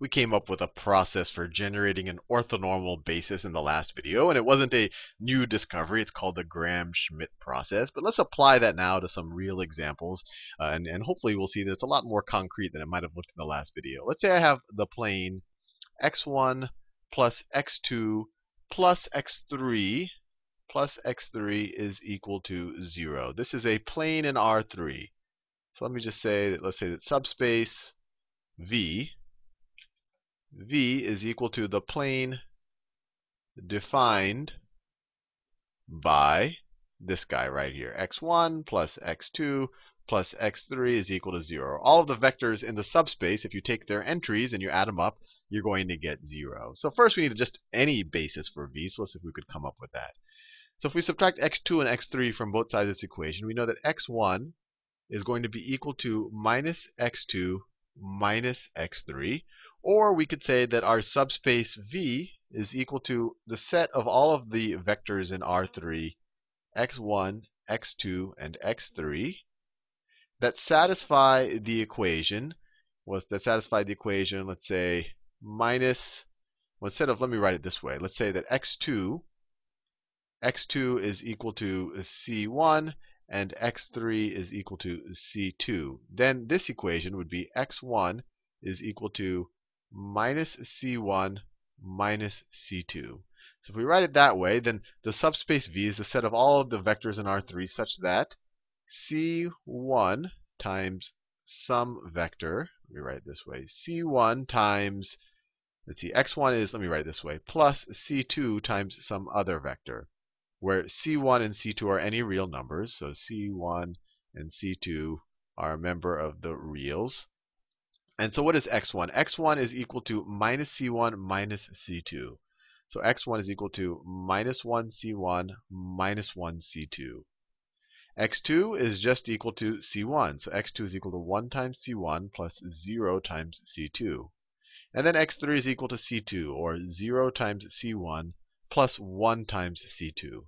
we came up with a process for generating an orthonormal basis in the last video, and it wasn't a new discovery. It's called the Gram-Schmidt process. But let's apply that now to some real examples, uh, and, and hopefully we'll see that it's a lot more concrete than it might have looked in the last video. Let's say I have the plane x1 plus x2 plus x3 plus x3 is equal to 0. This is a plane in R3. So let me just say that, let's say that subspace V, V is equal to the plane defined by this guy right here. x1 plus x2 plus x3 is equal to 0. All of the vectors in the subspace, if you take their entries and you add them up, you're going to get 0. So first we need just any basis for v. So let's see if we could come up with that. So if we subtract x2 and x3 from both sides of this equation, we know that x1 is going to be equal to minus x2 minus x3. Or we could say that our subspace V is equal to the set of all of the vectors in R3, x1, x2, and x3 that satisfy the equation was that satisfy the equation, let's say minus well, instead of let me write it this way. Let's say that x2 x2 is equal to c1 and x3 is equal to c2. Then this equation would be x1 is equal to minus c1 minus c2. So if we write it that way, then the subspace V is the set of all of the vectors in R3 such that c1 times some vector, let me write it this way, c1 times, let's see, x1 is, let me write it this way, plus c2 times some other vector where C1 and C2 are any real numbers. So C1 and C2 are a member of the reals. And so what is x1? x1 is equal to minus c1 minus c2. So x1 is equal to minus 1 c1 minus 1 c2. x2 is just equal to c1. So x2 is equal to 1 times c1 plus 0 times c2. And then x3 is equal to c2, or 0 times c1 plus 1 times c2.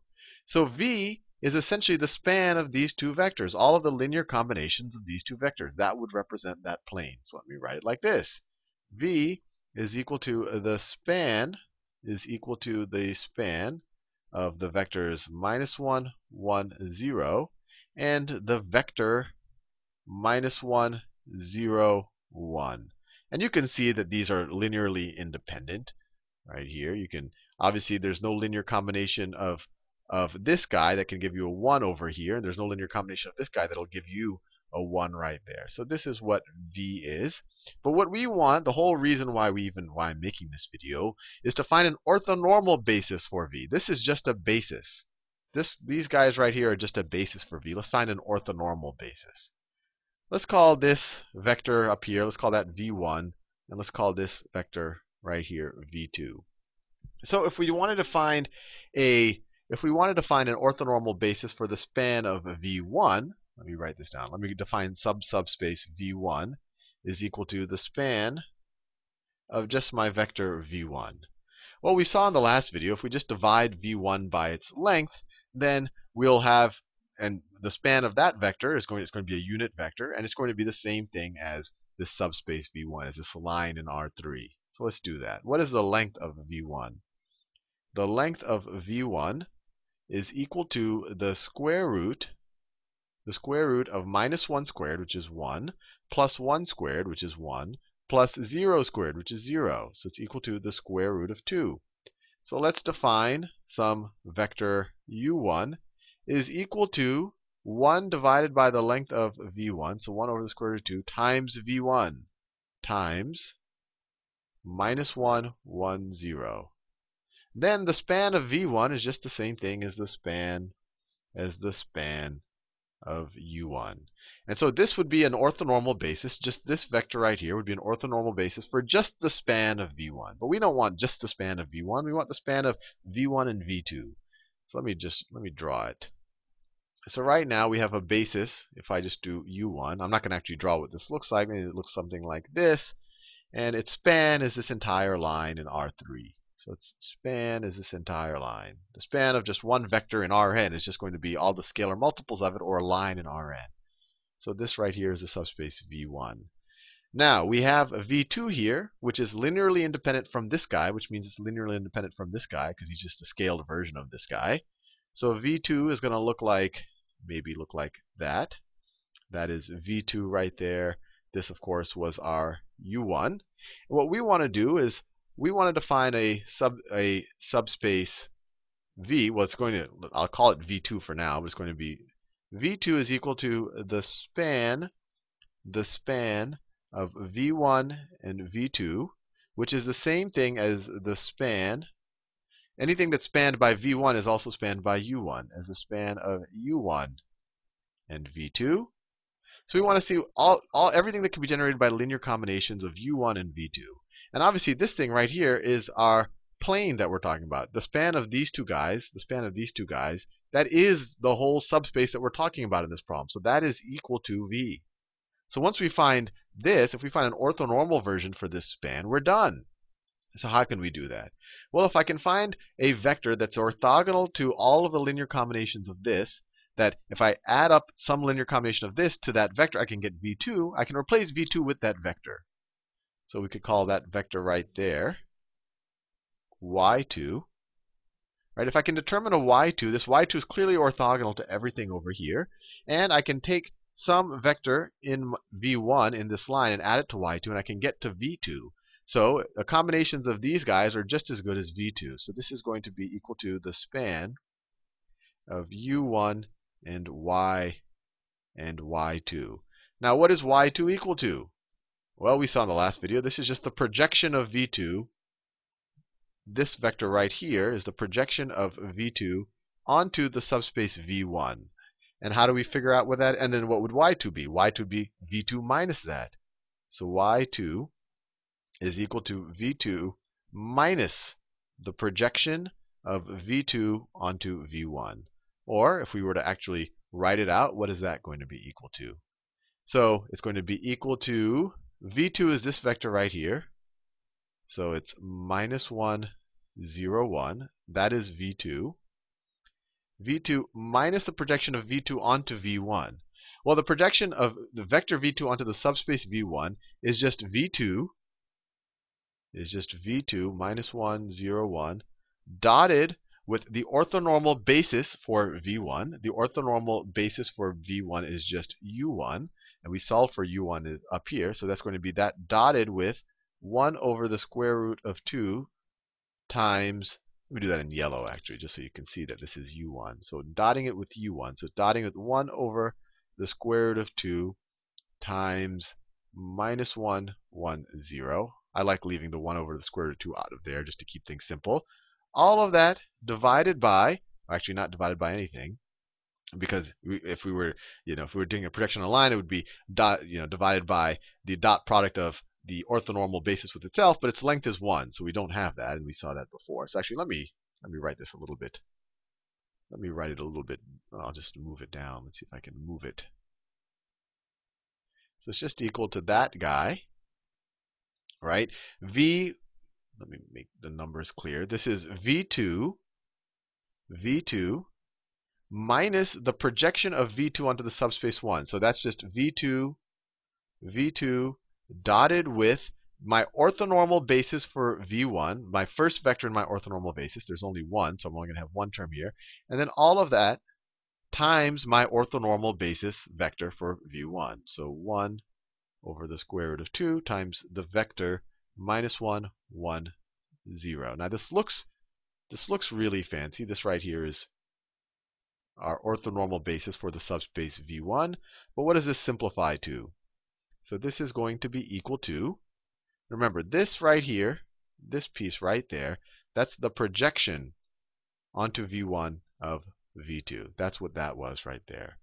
So v is essentially the span of these two vectors, all of the linear combinations of these two vectors. That would represent that plane. So let me write it like this. v is equal to the span is equal to the span of the vectors minus 1, 1, 0, and the vector minus 1, 0, 1. And you can see that these are linearly independent right here. You can Obviously, there's no linear combination of of this guy that can give you a 1 over here. And there's no linear combination of this guy that'll give you a 1 right there. So this is what v is. But what we want, the whole reason why we even why I'm making this video, is to find an orthonormal basis for v. This is just a basis. This these guys right here are just a basis for v. Let's find an orthonormal basis. Let's call this vector up here, let's call that v1, and let's call this vector right here v2. So if we wanted to find a if we wanted to find an orthonormal basis for the span of v1, let me write this down. Let me define sub subspace v1 is equal to the span of just my vector v1. Well, we saw in the last video, if we just divide v1 by its length, then we'll have, and the span of that vector is going, it's going to be a unit vector, and it's going to be the same thing as this subspace v1, as this line in R3. So let's do that. What is the length of v1? the length of v1 is equal to the square root the square root of minus 1 squared, which is 1, plus 1 squared, which is 1, plus 0 squared, which is 0. So it's equal to the square root of 2. So let's define some vector u1 is equal to 1 divided by the length of v1, so 1 over the square root of 2, times v1 times minus 1, 1, 0 then the span of v1 is just the same thing as the span as the span of u1. And so this would be an orthonormal basis. Just this vector right here would be an orthonormal basis for just the span of v1. But we don't want just the span of v1. We want the span of v1 and v2. So let me just let me draw it. So right now we have a basis. If I just do u1, I'm not going to actually draw what this looks like. It looks something like this. And its span is this entire line in R3. So its span is this entire line. The span of just one vector in Rn is just going to be all the scalar multiples of it, or a line in Rn. So this right here is the subspace V1. Now, we have a v2 here, which is linearly independent from this guy, which means it's linearly independent from this guy because he's just a scaled version of this guy. So v2 is going to look like, maybe look like that. That is v2 right there. This, of course, was our u1. And what we want to do is we want to define a sub a subspace v. Well, it's going to I'll call it v2 for now, but it's going to be v2 is equal to the span the span of v1 and v2, which is the same thing as the span. Anything that's spanned by v1 is also spanned by u1, as the span of u1 and v2. So we want to see all, all everything that can be generated by linear combinations of u1 and v2. And obviously, this thing right here is our plane that we're talking about. The span of these two guys, the span of these two guys, that is the whole subspace that we're talking about in this problem. So that is equal to v. So once we find this, if we find an orthonormal version for this span, we're done. So how can we do that? Well, if I can find a vector that's orthogonal to all of the linear combinations of this, that if I add up some linear combination of this to that vector, I can get v2. I can replace v2 with that vector. So we could call that vector right there y2. Right? If I can determine a y2, this y2 is clearly orthogonal to everything over here. And I can take some vector in v1 in this line and add it to y2, and I can get to v2. So the combinations of these guys are just as good as v2. So this is going to be equal to the span of u1 and y and y2. Now what is y2 equal to? Well, we saw in the last video, this is just the projection of v2. This vector right here is the projection of v2 onto the subspace v1. And how do we figure out what that, and then what would y2 be? y2 would be v2 minus that. So y2 is equal to v2 minus the projection of v2 onto v1. Or if we were to actually write it out, what is that going to be equal to? So it's going to be equal to v2 is this vector right here. So it's minus 1, 0, 1. That is v2 v2 minus the projection of v2 onto v1. Well, the projection of the vector v2 onto the subspace v1 is just v2 is just v2 minus 1, 0, 1 dotted with the orthonormal basis for v1. The orthonormal basis for v1 is just u1. And we solve for u1 up here. So that's going to be that dotted with 1 over the square root of 2 times let me do that in yellow, actually, just so you can see that this is u1. So dotting it with u1. So dotting with 1 over the square root of 2 times minus 1, 1, 0. I like leaving the 1 over the square root of 2 out of there just to keep things simple. All of that divided by, actually not divided by anything, because if we were, you know, if we were doing a projection on a line, it would be dot, you know, divided by the dot product of the orthonormal basis with itself, but its length is 1, so we don't have that, and we saw that before. So actually, let me let me write this a little bit. Let me write it a little bit. I'll just move it down. Let's see if I can move it. So it's just equal to that guy, right? V, let me make the numbers clear. This is V2, V2 minus the projection of V2 onto the subspace 1. So that's just V2, V2 dotted with my orthonormal basis for v1, my first vector in my orthonormal basis. There's only one, so I'm only going to have one term here. And then all of that times my orthonormal basis vector for v1. So 1 over the square root of 2 times the vector minus 1, 1, 0. Now this looks this looks really fancy. This right here is our orthonormal basis for the subspace v1. But what does this simplify to? So this is going to be equal to, remember, this right here, this piece right there, that's the projection onto v1 of v2. That's what that was right there.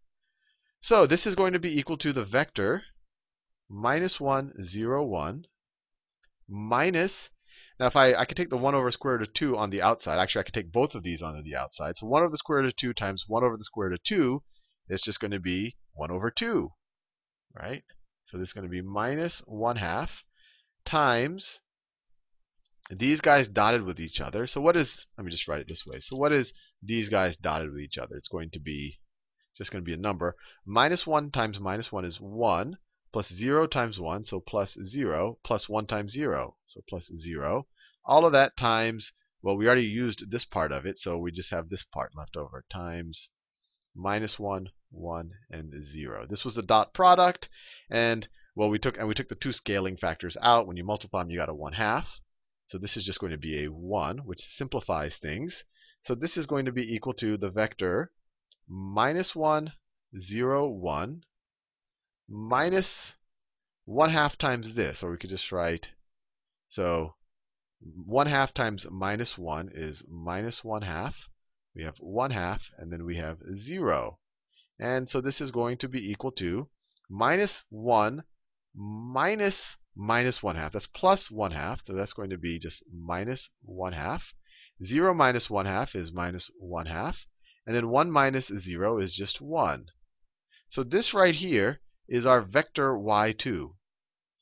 So this is going to be equal to the vector minus 1, 0, 1 minus, now if I, I could take the 1 over square root of 2 on the outside. Actually, I could take both of these on the outside. So 1 over the square root of 2 times 1 over the square root of 2 is just going to be 1 over 2, right? So this is going to be minus 1 half times these guys dotted with each other. So what is, let me just write it this way. So what is these guys dotted with each other? It's going to be, it's just going to be a number. Minus 1 times minus 1 is 1. Plus 0 times 1, so plus 0, plus 1 times 0, so plus 0. All of that times, well, we already used this part of it, so we just have this part left over, times minus 1, 1, and 0. This was the dot product, and well, we took and we took the two scaling factors out. When you multiply them, you got a 1 half. So this is just going to be a 1, which simplifies things. So this is going to be equal to the vector minus 1, 0, 1 minus 1 half times this. Or we could just write, so 1 half times minus 1 is minus 1 half. We have 1 half, and then we have 0. And so this is going to be equal to minus 1 minus minus 1 half. That's plus 1 half, so that's going to be just minus 1 half. 0 minus 1 half is minus 1 half. And then 1 minus 0 is just 1. So this right here is our vector y2.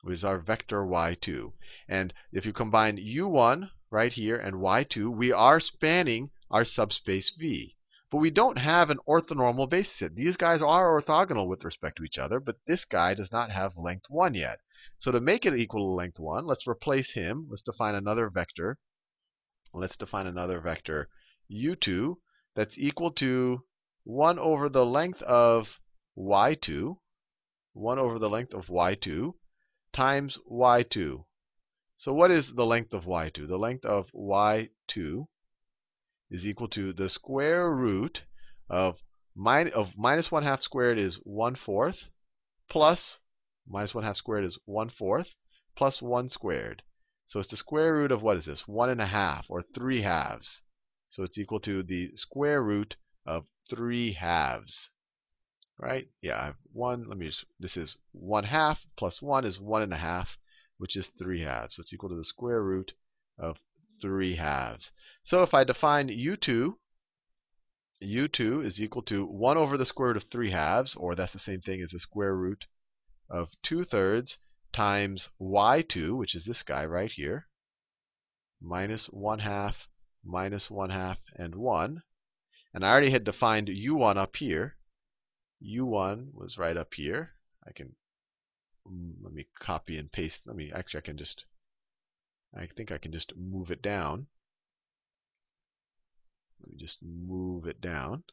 Is our vector y2. And if you combine u1 right here and y2, we are spanning our subspace V. But we don't have an orthonormal basis set. These guys are orthogonal with respect to each other, but this guy does not have length 1 yet. So to make it equal to length 1, let's replace him. Let's define another vector. Let's define another vector u2 that's equal to 1 over the length of y2, 1 over the length of y2, times y2. So what is the length of y2? The length of y2 is equal to the square root of, min of minus 1 half squared is 1 fourth, plus minus 1 half squared is 1 fourth, plus 1 squared. So it's the square root of what is this? 1 and a half, or 3 halves. So it's equal to the square root of 3 halves. Right? Yeah, I have 1. Let me just, this is 1 half plus 1 is 1 and a half, which is 3 halves. So it's equal to the square root of 3 halves. So if I define u2, u2 is equal to 1 over the square root of 3 halves, or that's the same thing as the square root of 2 thirds times y2, which is this guy right here, minus 1 half, minus 1 half, and 1. And I already had defined u1 up here. U1 was right up here. I can, mm, let me copy and paste. Let me, actually, I can just I think I can just move it down. Let me just move it down.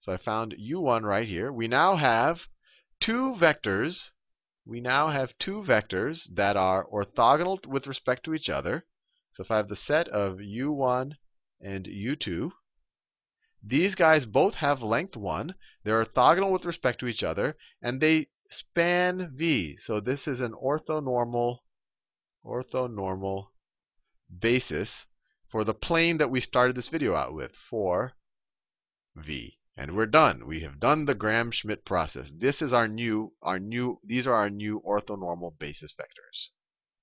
So I found u1 right here. We now have two vectors. We now have two vectors that are orthogonal with respect to each other. So if I have the set of u1 and u2, these guys both have length 1. They're orthogonal with respect to each other, and they span v. So this is an orthonormal orthonormal basis for the plane that we started this video out with, for v. And we're done. We have done the Gram-Schmidt process. This is our new, our new, these are our new orthonormal basis vectors.